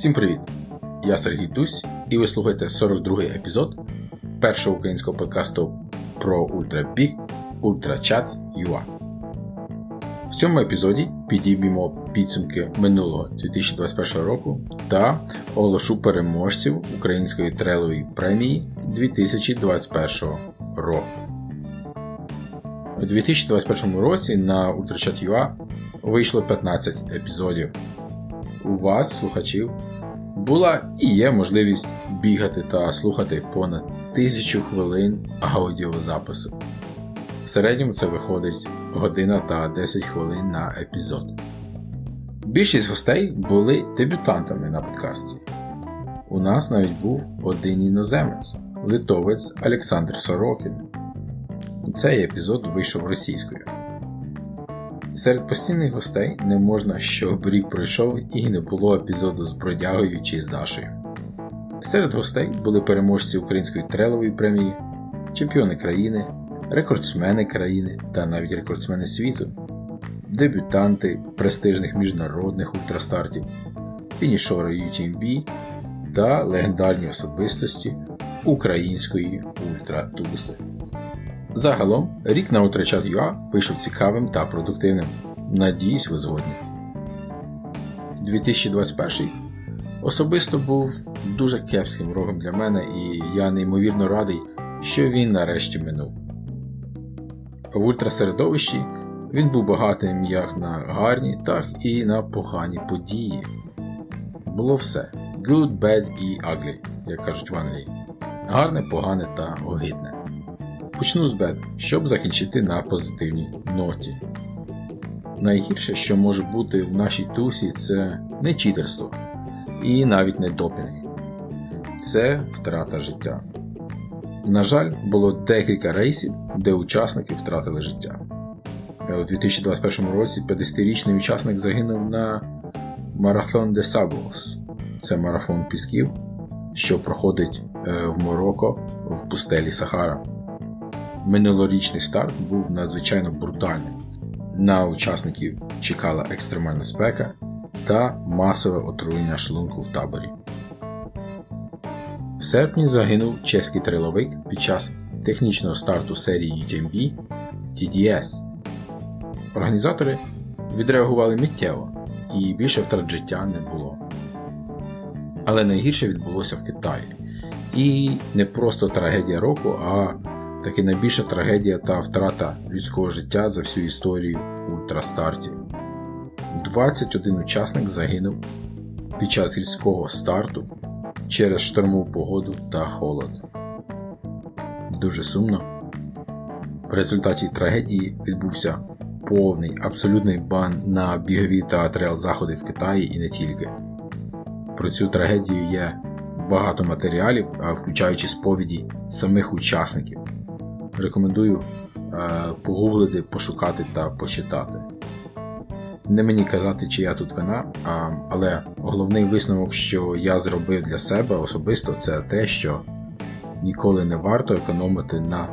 Всім привіт! Я Сергій Тусь, і ви слухаєте 42-й епізод першого українського подкасту про ультрабіг Ультрачат UA. В цьому епізоді підіб'ємо підсумки минулого 2021 року та оголошу переможців Української трейлової премії 2021 року. У 2021 році на Ultrachat.ua вийшло 15 епізодів. У вас, слухачів, була і є можливість бігати та слухати понад 1000 хвилин аудіозапису. В середньому це виходить година та 10 хвилин на епізод. Більшість гостей були дебютантами на подкасті. У нас навіть був один іноземець литовець Олександр Сорокін. Цей епізод вийшов російською. Серед постійних гостей не можна, щоб рік пройшов і не було епізоду з бродягою чи з Дашею. Серед гостей були переможці Української трелової премії, чемпіони країни, рекордсмени країни та навіть рекордсмени світу, дебютанти престижних міжнародних ультрастартів, фінішори UTMB та легендарні особистості української ультратуси. Загалом, рік на Утрачат.ua вийшов цікавим та продуктивним. Надіюсь, ви згодні. 2021 особисто був дуже кепським рогом для мене, і я неймовірно радий, що він нарешті минув. В ультрасередовищі він був багатим як на гарні, так і на погані події. Було все good, bad і ugly, як кажуть в Англії. Гарне, погане та огидне. Почну з бед, щоб закінчити на позитивній ноті. Найгірше, що може бути в нашій тусі, це не читерство і навіть не допінг. Це втрата життя. На жаль, було декілька рейсів, де учасники втратили життя. У 2021 році 50-річний учасник загинув на Марафон де Сабос. Це марафон пісків, що проходить е, в Марокко в пустелі Сахара. Минулорічний старт був надзвичайно брутальним. На учасників чекала екстремальна спека та масове отруєння шлунку в таборі. В серпні загинув чеський триловик під час технічного старту серії UTMB TDS. Організатори відреагували миттєво і більше втрат життя не було. Але найгірше відбулося в Китаї. І не просто трагедія року, а таки найбільша трагедія та втрата людського життя за всю історію ультрастартів. 21 учасник загинув під час гірського старту через штормову погоду та холод. Дуже сумно. В результаті трагедії відбувся повний абсолютний бан на бігові та трейл заходи в Китаї і не тільки. Про цю трагедію є багато матеріалів, включаючи сповіді самих учасників. Рекомендую е, погуглити, пошукати та почитати. Не мені казати, чи я тут вина, але головний висновок, що я зробив для себе особисто, це те, що ніколи не варто економити на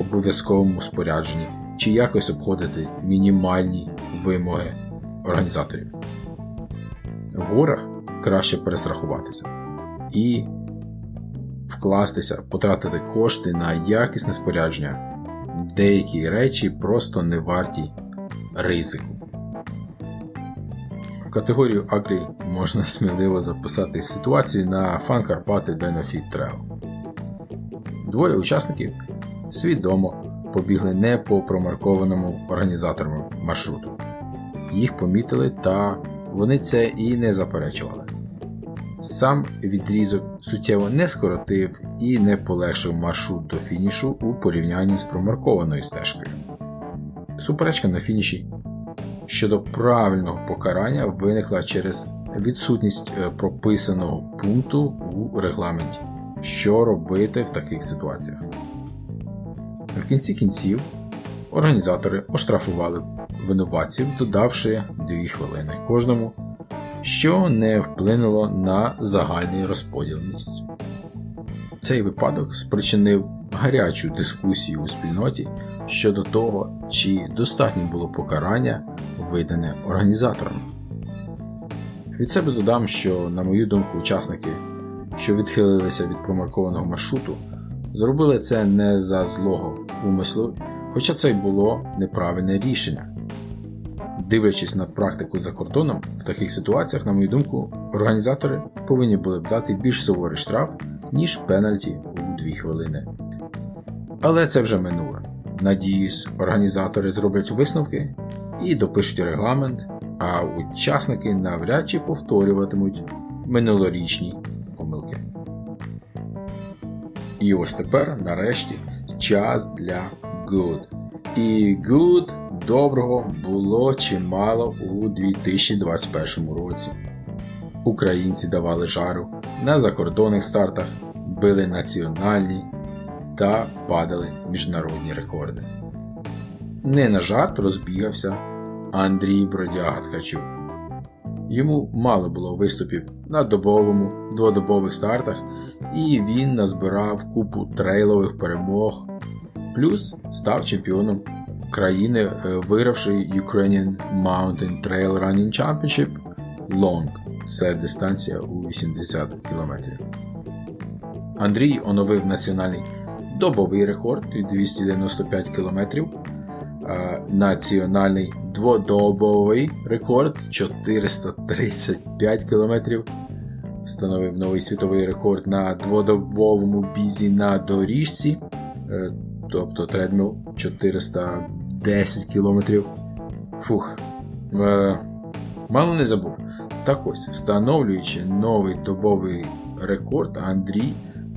обов'язковому спорядженні чи якось обходити мінімальні вимоги організаторів. В горах краще перестрахуватися і вкластися, потратити кошти на якісне спорядження. Деякі речі просто не варті ризику. В категорію Агрі можна сміливо записати ситуацію на Фан Карпати Benefit Trail. Двоє учасників свідомо побігли не по промаркованому організатором маршруту. Їх помітили та вони це і не заперечували. Сам відрізок суттєво не скоротив і не полегшив маршрут до фінішу у порівнянні з промаркованою стежкою. Суперечка на фініші щодо правильного покарання виникла через відсутність е, прописаного пункту у регламенті, що робити в таких ситуаціях. В кінці кінців організатори оштрафували винуватців, додавши 2 хвилини кожному що не вплинуло на загальний розподіл місць. Цей випадок спричинив гарячу дискусію у спільноті щодо того, чи достатньо було покарання видане організаторам. Від себе додам, що, на мою думку, учасники, що відхилилися від промаркованого маршруту, зробили це не за злого умислу, хоча це й було неправильне рішення. Дивлячись на практику за кордоном, в таких ситуаціях, на мою думку, організатори повинні були б дати більш суворий штраф, ніж пенальті у 2 хвилини. Але це вже минуле. Надіюсь, організатори зроблять висновки і допишуть регламент, а учасники навряд чи повторюватимуть минулорічні помилки. І ось тепер, нарешті, час для good. І good доброго було чимало у 2021 році. Українці давали жару на закордонних стартах, били національні та падали міжнародні рекорди. Не на жарт розбігався Андрій Бродяга Ткачук. Йому мало було виступів на добовому, дводобових стартах, і він назбирав купу трейлових перемог, плюс став чемпіоном країни, е, вигравши Ukrainian Mountain Trail Running Championship Long. Це дистанція у 80 км. Anдрій оновив національний добовий рекорд 295 км. Національний дводобовий рекорд 435 км. Встановив новий світовий рекорд на дводобовому бізі на доріжці, е, тобто тредміл 410 км. Фух. Е, мало не забув. Так ось, встановлюючи новий добовий рекорд, Андрій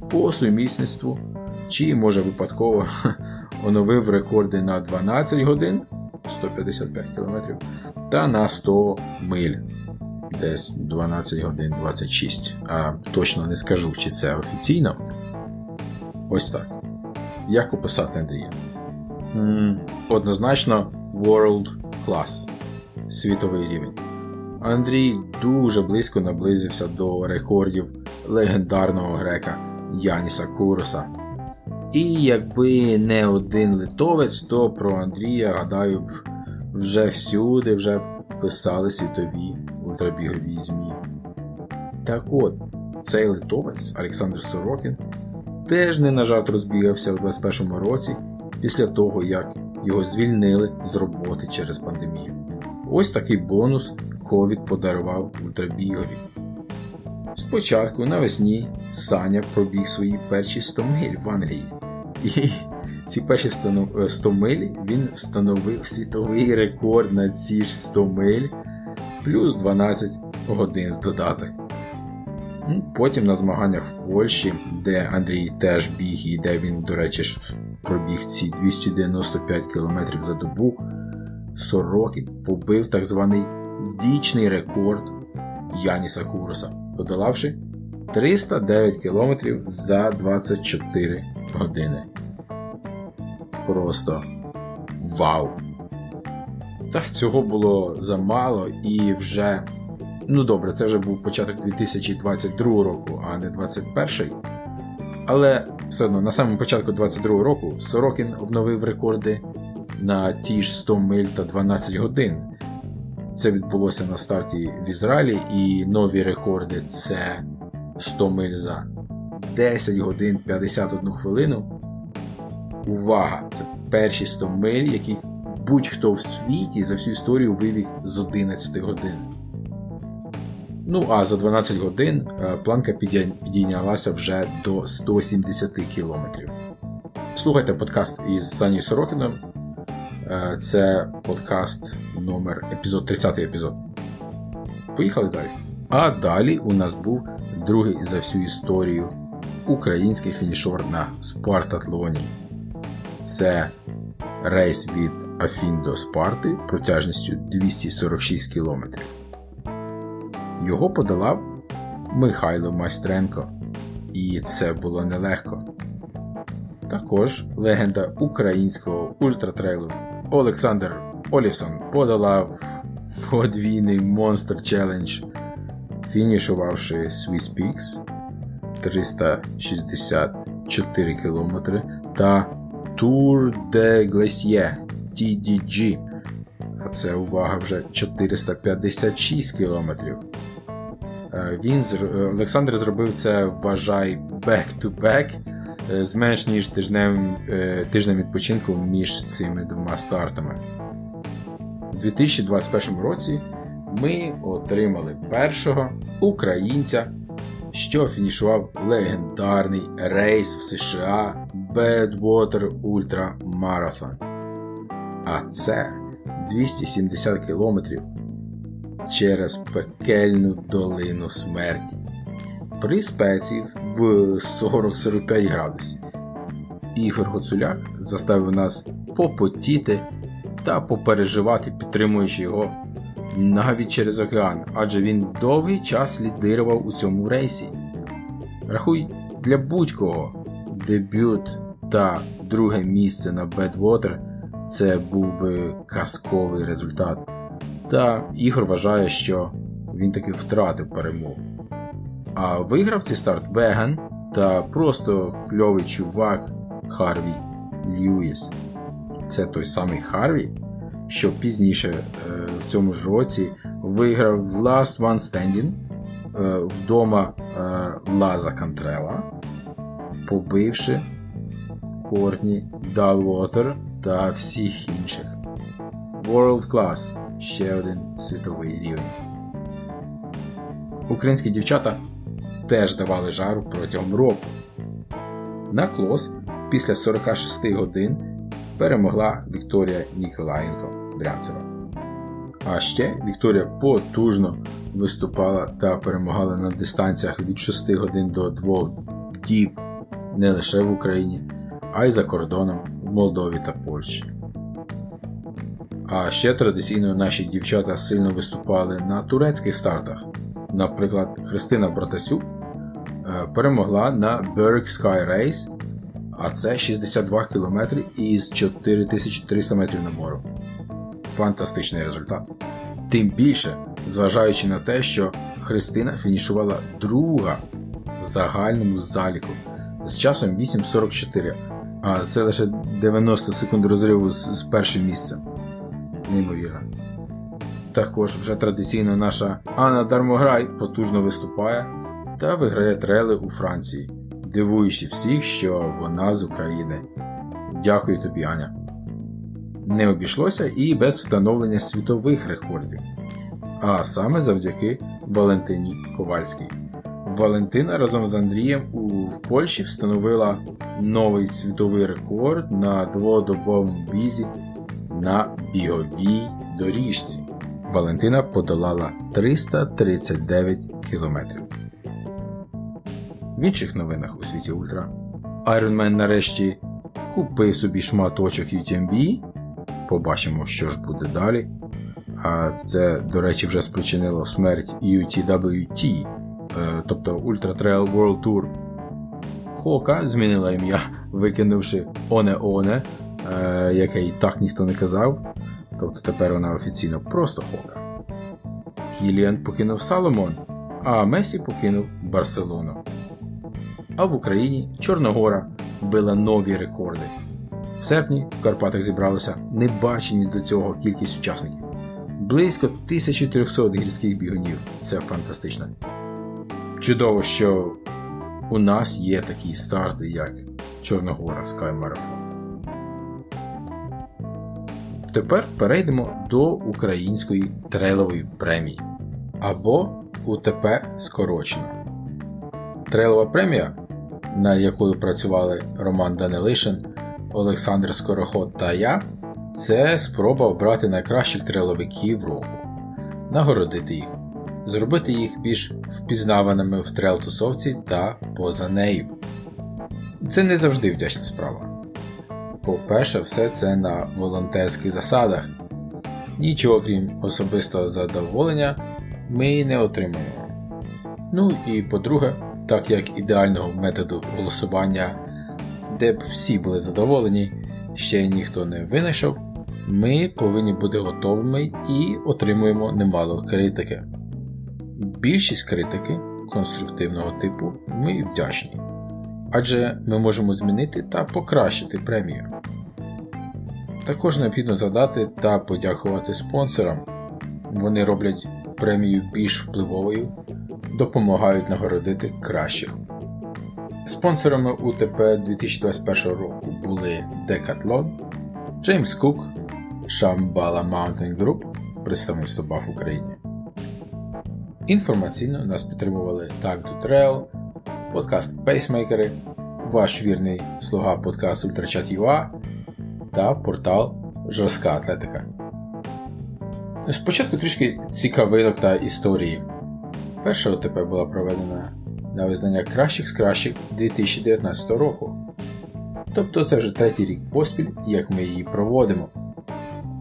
по сумісництву чи, може, випадково оновив рекорди на 12 годин 155 км та на 100 миль. Десь 12 годин 26. А точно не скажу, чи це офіційно. Ось так. Як описати Андрія? Однозначно World Class. Світовий рівень. Андрій дуже близько наблизився до рекордів легендарного грека Яніса Куроса. І якби не один литовець, то про Андрія, гадаю, б вже всюди вже писали світові ультрабігові ЗМІ. Так от, цей литовець Олександр Сорокін теж не на жарт розбігався в 21 році після того, як його звільнили з роботи через пандемію. Ось такий бонус ковід подарував ультрабігові. Спочатку навесні Саня пробіг свої перші 100 миль в Англії. І ці перші 100 миль він встановив світовий рекорд на ці ж 100 миль плюс 12 годин в додаток. Потім на змаганнях в Польщі, де Андрій теж біг і де він, до речі, пробіг ці 295 км за добу, Сорокін побив так званий вічний рекорд Яніса Куроса, подолавши 309 км за 24 години. Просто вау! Так, цього було замало і вже. Ну добре, це вже був початок 2022 року, а не 2021. Але все одно на самому початку 2022 року Сорокін обновив рекорди на ті ж 100 миль та 12 годин. Це відбулося на старті в Ізраїлі, і нові рекорди це 100 миль за 10 годин 51 хвилину. Увага! Це перші 100 миль, яких будь-хто в світі за всю історію вибіг з 11 годин. Ну, а за 12 годин е, планка підійнялася вже до 170 км. Слухайте подкаст із Сані Сорокіном. Е, це подкаст номер епізод 30 епізод. Поїхали далі. А далі у нас був другий за всю історію український фінішор на Спартатлоні. Це рейс від Афін до Спарти протяжністю 246 км. Його подолав Михайло Майстренко, і це було нелегко. Також легенда українського ультратрейлу Олександр Олівсон подолав подвійний Monster Challenge, фінішувавши Swiss Peaks 364 км та Tour de Glacier TDG. А це увага вже 456 км. Е, він Олександр зробив це, вважай, back-to-back з менш ніж тижнем, тижнем відпочинку між цими двома стартами. У 2021 році ми отримали першого українця, що фінішував легендарний рейс в США Badwater Ultra Marathon. А це 270 кілометрів через пекельну долину смерті. При спеці в 40-45 градусів. Ігор Гоцуляк заставив нас попотіти та попереживати, підтримуючи його навіть через океан, адже він довгий час лідирував у цьому рейсі. Рахуй, для будь-кого дебют та друге місце на Badwater це був би казковий результат. Та Ігор вважає, що він таки втратив перемогу. А виграв цей старт Веган та просто кльовий чувак Харві Льюіс. Це той самий Харві, що пізніше е, в цьому ж році виграв Last One Standing е, вдома е, Лаза Кантрела, побивши Кортні Далвотер та всіх інших. World Class ще один світовий рівень. Українські дівчата теж давали жару протягом року. На клос після 46 годин перемогла Вікторія Ніколаєнко Брянцева. А ще Вікторія потужно виступала та перемагала на дистанціях від 6 годин до 2 діб не лише в Україні, а й за кордоном в Молдові та Польщі. А ще традиційно наші дівчата сильно виступали на турецьких стартах. Наприклад, Христина Братасюк е, перемогла на Berg Sky Race, а це 62 км із 4300 метрів на мору. Фантастичний результат. Тим більше, зважаючи на те, що Христина фінішувала друга в загальному заліку з часом 8.44, а це лише 90 секунд розриву з першим місцем. Неймовірно. Також вже традиційно наша Анна Дармограй потужно виступає та виграє трели у Франції, дивуючи всіх, що вона з України. Дякую тобі, Аня. Не обійшлося і без встановлення світових рекордів, а саме завдяки Валентині Ковальській. Валентина разом з Андрієм у в Польщі встановила новий світовий рекорд на дводобовому бізі на біговій доріжці. Валентина подолала 339 кілометрів. В інших новинах у світі Ультра Ironman нарешті купив собі шматочок UTMB. Побачимо, що ж буде далі. А це, до речі, вже спричинило смерть UTWT, е, тобто Ultra Trail World Tour. Хока змінила ім'я, викинувши Оне-Оне, е, яке і так ніхто не казав. Тобто тепер вона офіційно просто Хока. Кіліан покинув Саломон, а Месі покинув Барселону. А в Україні Чорногора била нові рекорди. В серпні в Карпатах зібралося небачені до цього кількість учасників. Близько 1300 гірських бігунів. Це фантастично. Чудово, що у нас є такі старти, як Чорногора Sky Marathon. Тепер перейдемо до української трейлової премії або УТП скорочено. Трейлова премія, на якою працювали Роман Данилишин, Олександр Скороход та я, це спроба обрати найкращих трейловиків року, нагородити їх, зробити їх більш впізнаваними в трейл-тусовці та поза нею. Це не завжди вдячна справа. По-перше, все це на волонтерських засадах. Нічого крім особистого задоволення ми не отримуємо. Ну і по-друге, так як ідеального методу голосування, де б всі були задоволені, ще ніхто не винайшов, ми повинні бути готовими і отримуємо немало критики. Більшість критики конструктивного типу ми вдячні адже ми можемо змінити та покращити премію. Також необхідно задати та подякувати спонсорам. Вони роблять премію більш впливовою, допомагають нагородити кращих. Спонсорами УТП 2021 року були Decathlon, James Cook, Shambhala Mountain Group, представництво БАФ в Україні. Інформаційно нас підтримували Tag to Trail, подкаст Пейсмейкери, ваш вірний слуга подкаст UltraChat.ua та портал Жорстка Атлетика. Спочатку трішки цікавинок та історії. Перша ОТП була проведена на визнання кращих з кращих 2019 року. Тобто це вже третій рік поспіль, як ми її проводимо.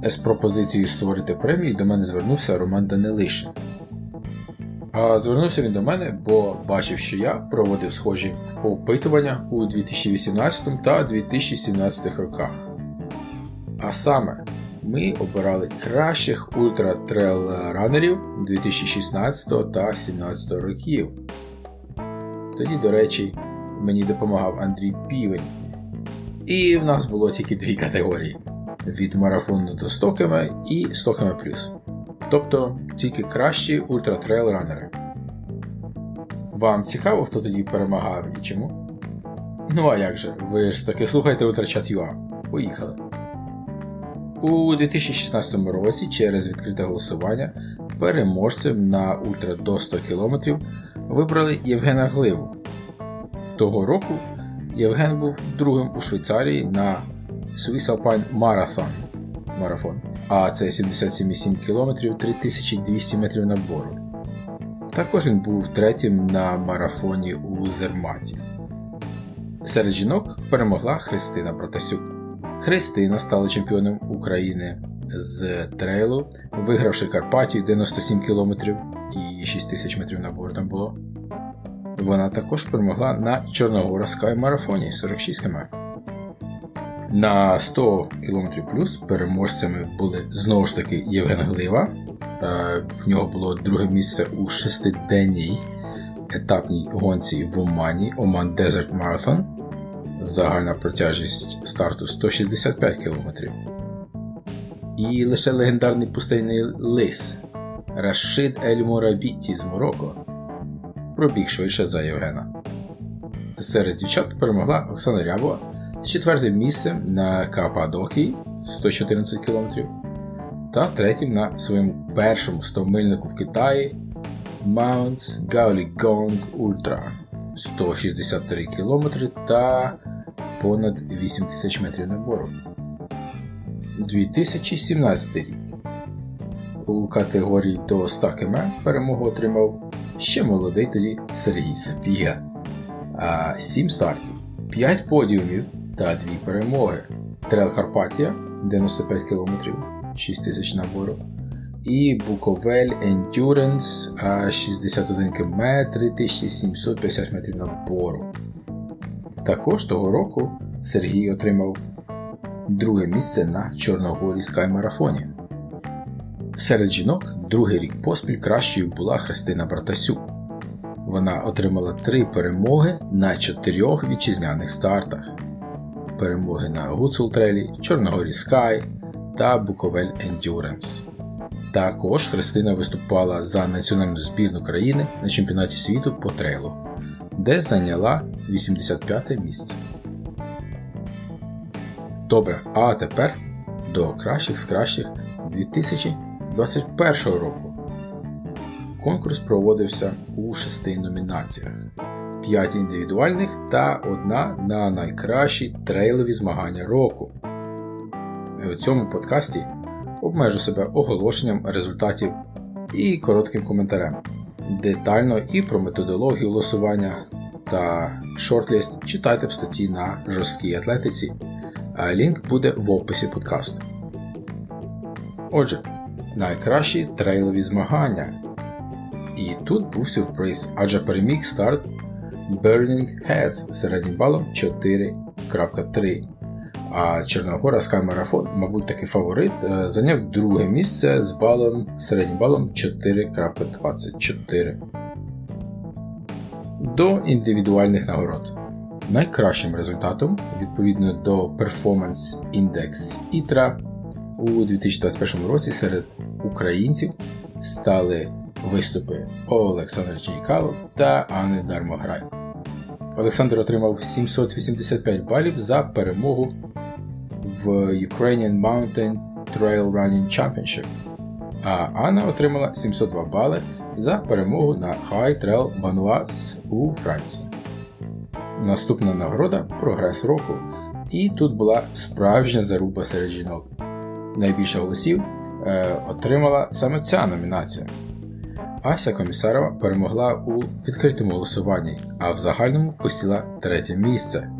З пропозицією створити премію до мене звернувся Роман Данилишин. Звернувся він до мене, бо бачив, що я проводив схожі опитування у 2018 та 2017 роках. А саме, ми обирали кращих ультра-трейл-ранерів 2016 та 2017 років. Тоді, до речі, мені допомагав Андрій Півень. І в нас було тільки дві категорії: від марафону до 100 км і 100 км плюс. Тобто тільки кращі ультра-трейл-ранери. Вам цікаво, хто тоді перемагав і чому? Ну а як же, ви ж таки слухайте UltraChat.ua. Поїхали! У 2016 році через відкрите голосування переможцем на ультра до 100 км вибрали Євгена Гливу. Того року Євген був другим у Швейцарії на Swiss Alpine Marathon. Марафон, а це 77,7 км 3200 метрів набору. Також він був третім на марафоні у Зерматі. Серед жінок перемогла Христина Протасюк. Христина стала чемпіоном України з трейлу, вигравши Карпатію 97 км і 6 тисяч метрів набору там було. Вона також перемогла на Чорногора Скай марафоні 46 км. На 100 км плюс переможцями були знову ж таки Євген Глива. Е, в нього було друге місце у шестиденній етапній гонці в Омані Оман Desert Marathon. Загальна протяжність старту 165 км. І лише легендарний пустельний лис Рашид Ель Мурабіті з Марокко пробіг швидше за Євгена. Серед дівчат перемогла Оксана Рябова четвертим місцем на Кападокії 114 км та третім на своєму першому 100-мильнику в Китаї Mount Gaoligong Ultra 163 км та понад 8 тисяч метрів набору. 2017 рік. У категорії до 100 км перемогу отримав ще молодий тоді Сергій Сапіга. А 7 стартів, 5 подіумів та 2 перемоги. Трейл Карпатія 95 км 6 тисяч набору. І Буковель Endurance 61 км 3750 метрів набору. Також того року Сергій отримав друге місце на Чорногорі Скай марафоні. Серед жінок другий рік поспіль кращою була Христина Братасюк. Вона отримала три перемоги на чотирьох вітчизняних стартах: перемоги на Гуцултрелі, Чорногорі Скай та Буковель Ендюренс. Також Христина виступала за національну збірну країни на чемпіонаті світу по трейлу, де зайняла 85 місце. Добре, а тепер до кращих з кращих 2021 року. Конкурс проводився у шести номінаціях: 5 індивідуальних та одна на найкращі трейлові змагання року. В цьому подкасті обмежу себе оголошенням результатів і коротким коментарем. Детально і про методологію голосування та шортліст читайте в статті на жорсткій атлетиці, лінк буде в описі подкасту. Отже, найкращі трейлові змагання. І тут був сюрприз, адже переміг старт Burning Heads середнім балом 4.3. А Чорногора Sky Marathon, мабуть, такий фаворит, е, зайняв друге місце з балом, середнім балом 4.24. До індивідуальних нагород. Найкращим результатом відповідно до Performance Index ITRA у 2021 році серед українців стали виступи Олександра Чайкало та Анни Дармограй. Олександр отримав 785 балів за перемогу в Ukrainian Mountain Trail Running Championship, а Анна отримала 702 бали за перемогу на High Trail Banois у Франції. Наступна нагорода прогрес року. І тут була справжня заруба серед жінок. Найбільше голосів е, отримала саме ця номінація. Ася Комісарова перемогла у відкритому голосуванні, а в загальному посіла третє місце.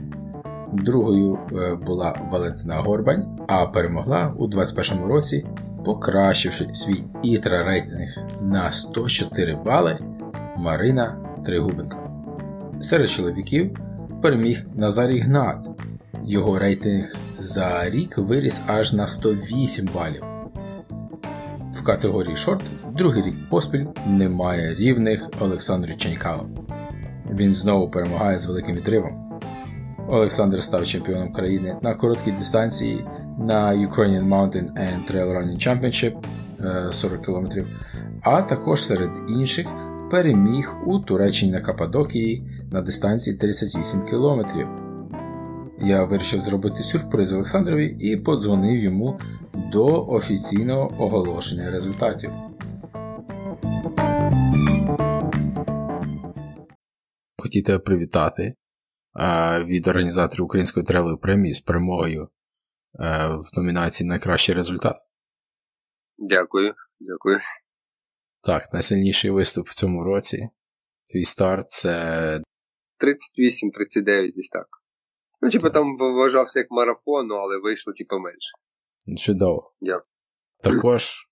Другою е, була Валентина Горбань, а перемогла у 2021 році, покращивши свій ітра рейтинг на 104 бали Марина Тригубенко. Серед чоловіків переміг Назарій Гнат. Його рейтинг за рік виріс аж на 108 балів. В категорії шорт другий рік поспіль немає рівних Олександру Ченькао. Він знову перемагає з великим відривом. Олександр став чемпіоном країни на короткій дистанції на Ukrainian Mountain and Trail Running Championship 40 км, а також серед інших переміг у Туреччині на Каппадокії на дистанції 38 км. Я вирішив зробити сюрприз Олександрові і подзвонив йому до офіційного оголошення результатів. Хотів тебе привітати від організаторів Української трелевої премії з перемогою в номінації Найкращий результат. Дякую, дякую. Так, найсильніший виступ в цьому році. Твій старт це. 38-39 десь так. Ну, типу, там вважався як марафон, але вийшло, типу, менше. Чудово. Дякую. Також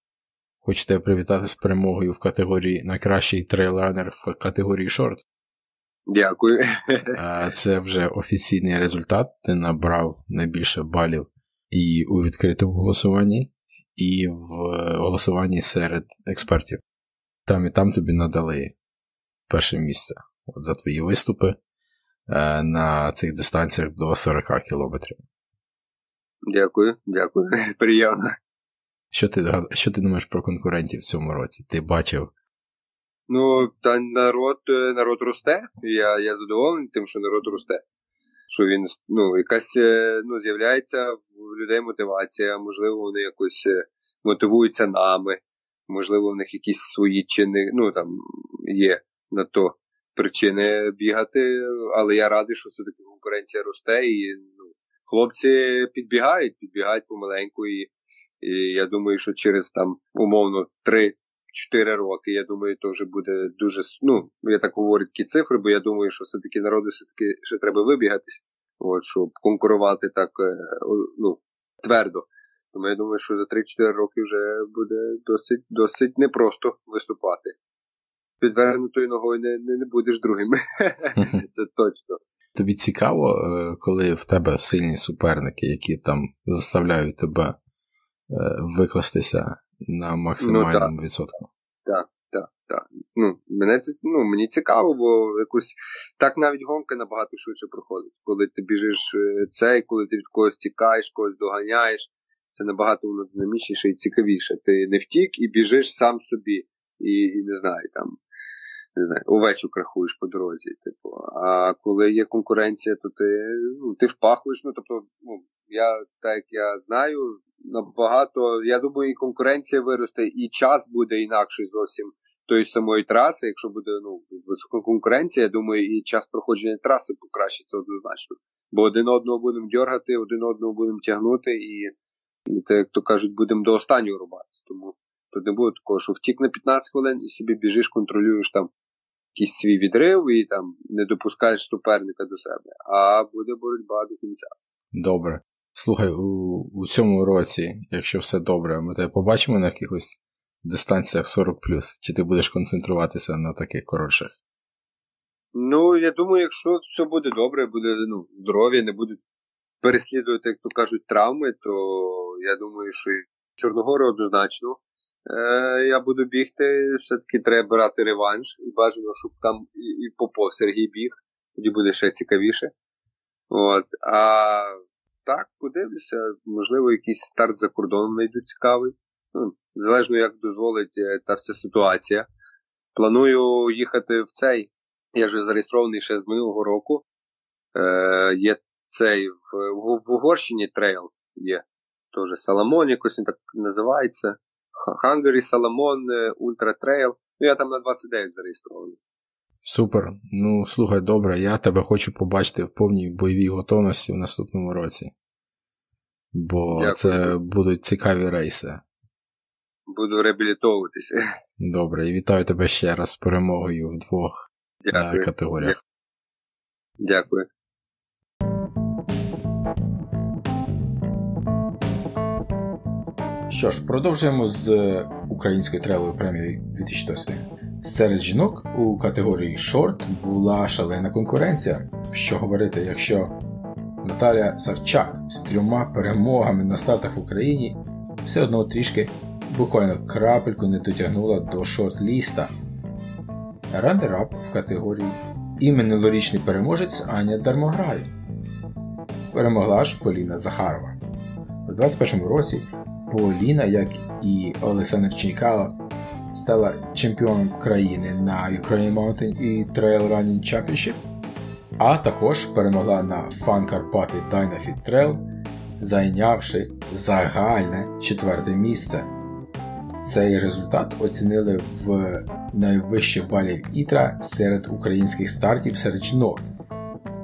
хочу тебе привітати з перемогою в категорії найкращий трейлранер в категорії шорт. Дякую. Це вже офіційний результат. Ти набрав найбільше балів і у відкритому голосуванні, і в голосуванні серед експертів. Там і там тобі надали перше місце от за твої виступи е, на цих дистанціях до 40 кілометрів. Дякую, дякую. Приємно. Що ти що ти думаєш про конкурентів в цьому році? Ти бачив? Ну, та народ е, народ росте. Я я задоволений тим, що народ росте. Що він ну, якась е, ну, з'являється в людей мотивація, можливо, вони якось мотивуються нами, можливо, в них якісь свої чини, ну там є на то причини бігати, але я радий, що все-таки конкуренція росте, і хлопці підбігають, підбігають помаленьку, і, і я думаю, що через там умовно 3-4 роки, я думаю, то вже буде дуже, ну, я так говорю такі цифри, бо я думаю, що все-таки народу все-таки ще треба вибігатись, от, щоб конкурувати так е, ну, твердо. Тому я думаю, що за 3-4 роки вже буде досить досить непросто виступати. Підвернутою ногою не не, не будеш другим. Це точно. Тобі цікаво, е, коли в тебе сильні суперники, які там заставляють тебе е, викластися на максимальному ну, відсотку. Так, так, так. Ну, мене це ну, мені цікаво, бо якось так навіть гонка набагато швидше проходить. Коли ти біжиш е, цей, коли ти від когось тікаєш, когось доганяєш, це набагато воно динамічніше і цікавіше. Ти не втік і біжиш сам собі, і, і не знаю, там не знаю, овечу крахуєш по дорозі. Типу. А коли є конкуренція, то ти ну, ти впахуєш. Ну, тобто, ну, я так як я знаю, набагато, я думаю, і конкуренція виросте, і час буде інакший зовсім тої самої траси. Якщо буде ну, висока конкуренція, я думаю, і час проходження траси покращиться однозначно. Бо один одного будемо дергати, один одного будемо тягнути, і це, як то кажуть, будемо до останнього рубатися. Тому тут не буде такого, що втік на 15 хвилин і собі біжиш, контролюєш там якийсь свій відрив і там не допускаєш суперника до себе, а буде боротьба до кінця. Добре. Слухай, у, у цьому році, якщо все добре, ми тебе побачимо на якихось дистанціях 40 чи ти будеш концентруватися на таких коротших? Ну, я думаю, якщо все буде добре, буде ну, здоров'я, не будуть переслідувати, як то кажуть, травми, то я думаю, що Чорногори однозначно. Е, Я буду бігти, все-таки треба брати реванш і бажано, щоб там і, і Попов Сергій біг, тоді буде ще цікавіше. От. А так, подивлюся, можливо, якийсь старт за кордоном знайду цікавий. Ну, Залежно, як дозволить е, та вся ситуація. Планую їхати в цей. Я вже зареєстрований ще з минулого року. Е, Є цей в, в, Угорщині трейл є. Теж Саламон, якось він так називається. Hungary Salomon Ultra Trail. Ну я там на 29 зареєстрований. Супер. Ну, слухай, добре, я тебе хочу побачити в повній бойовій готовності в наступному році. Бо Дякую. це будуть цікаві рейси. Буду реабілітовуватися. Добре, і вітаю тебе ще раз з перемогою в двох е, Дякую. категоріях. Дякую. Що ж, продовжуємо з українською трейловою премією 2020. Серед жінок у категорії шорт була шалена конкуренція. Що говорити, якщо Наталя Савчак з трьома перемогами на стартах в Україні все одно трішки буквально крапельку не дотягнула до шорт-ліста. Рандерап в категорії і минулорічний переможець Аня Дармограй. Перемогла ж Поліна Захарова. У 2021 році Поліна, як і Олександр Чайкало, стала чемпіоном країни на Ukraine Mountain і Trail Running Championship, а також перемогла на Fun Карпати Dynafit Trail, зайнявши загальне четверте місце. Цей результат оцінили в найвище балів Ітра серед українських стартів серед жінок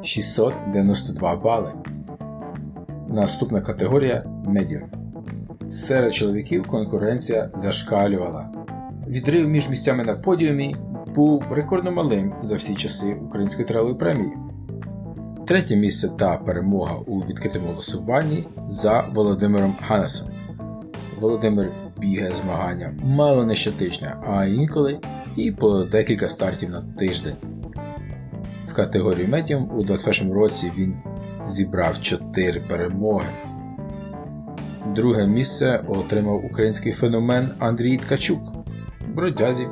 692 бали. Наступна категорія Medium. Серед чоловіків конкуренція зашкалювала. Відрив між місцями на подіумі був рекордно малим за всі часи української тралої премії. Третє місце та перемога у відкритому голосуванні за Володимиром Ганесом. Володимир бігає змагання мало не щотижня, а інколи і по декілька стартів на тиждень. В категорії медіум у 2021 році він зібрав 4 перемоги. Друге місце отримав український феномен Андрій Ткачук. Бродязі.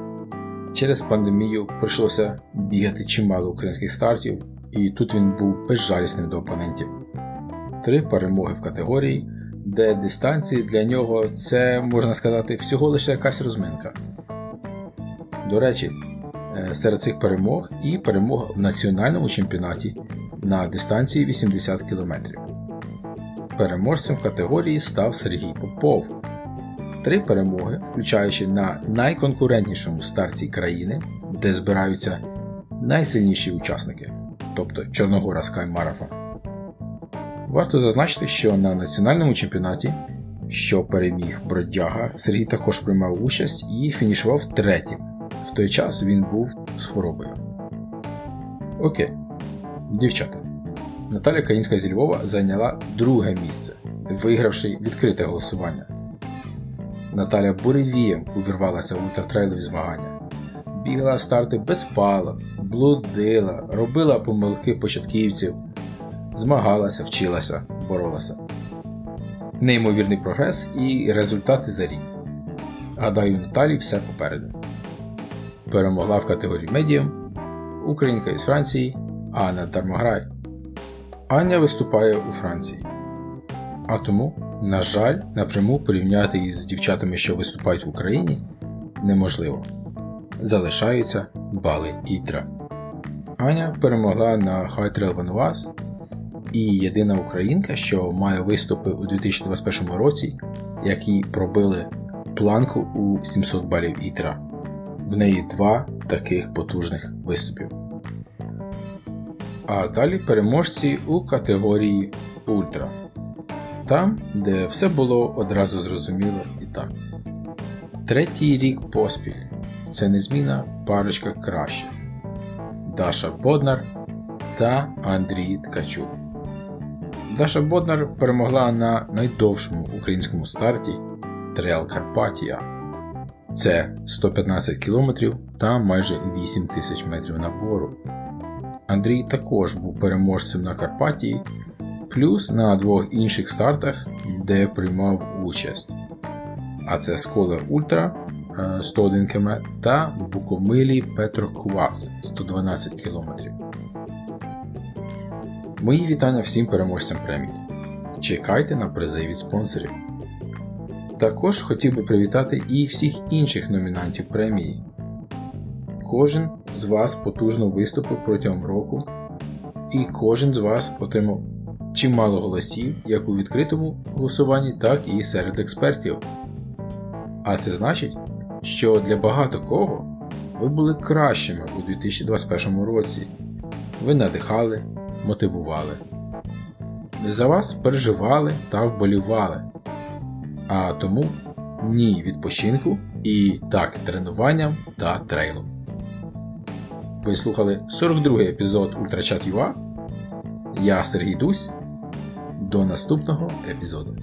Через пандемію прийшлося бігати чимало українських стартів, і тут він був безжалісним до опонентів. Три перемоги в категорії, де дистанції для нього це, можна сказати, всього лише якась розминка. До речі, е, серед цих перемог і перемога в національному чемпіонаті на дистанції 80 км. Переможцем в категорії став Сергій Попов. Три перемоги, включаючи на найконкурентнішому старті країни, де збираються найсильніші учасники, тобто Чорногора Marathon. Варто зазначити, що на національному чемпіонаті, що переміг бродяга, Сергій також приймав участь і фінішував третім. В той час він був з хворобою. Окей, дівчата. Наталя Каїнська зі Львова зайняла друге місце, вигравши відкрите голосування. Наталя буревієм увірвалася в ультратрейлові змагання. Бігла старти без палок, блудила, робила помилки початківців, змагалася, вчилася, боролася. Неймовірний прогрес і результати за рік. Гадаю, Наталі все попереду. Перемогла в категорії медіум Українка із Франції Анна Дармограй. Аня виступає у Франції. А тому, на жаль, напряму порівняти її з дівчатами, що виступають в Україні, неможливо. Залишаються бали Ітра. Аня перемогла на Хайтрел Вануаз і єдина українка, що має виступи у 2021 році, які пробили планку у 700 балів Ітра. В неї два таких потужних виступів а далі переможці у категорії Ультра. Там, де все було одразу зрозуміло і так. Третій рік поспіль це незміна парочка кращих Даша Боднар та Андрій Ткачук. Даша Боднар перемогла на найдовшому українському старті Трейл Карпатія. Це 115 км та майже 8 тисяч метрів набору. Андрій також був переможцем на Карпатії, плюс на двох інших стартах, де приймав участь. А це Сколе Ультра 101 км та Букомилі Петро Квас 112 км. Мої вітання всім переможцям премії. Чекайте на призи від спонсорів. Також хотів би привітати і всіх інших номінантів премії. Кожен з вас потужно виступив протягом року, і кожен з вас отримав чимало голосів як у відкритому голосуванні, так і серед експертів. А це значить, що для багато кого ви були кращими у 2021 році. Ви надихали, мотивували. За вас переживали та вболівали. А тому ні відпочинку і так тренуванням та трейлом. Ви слухали 42 й епізод Ультрачат.ua. Я Сергій Дусь. До наступного епізоду.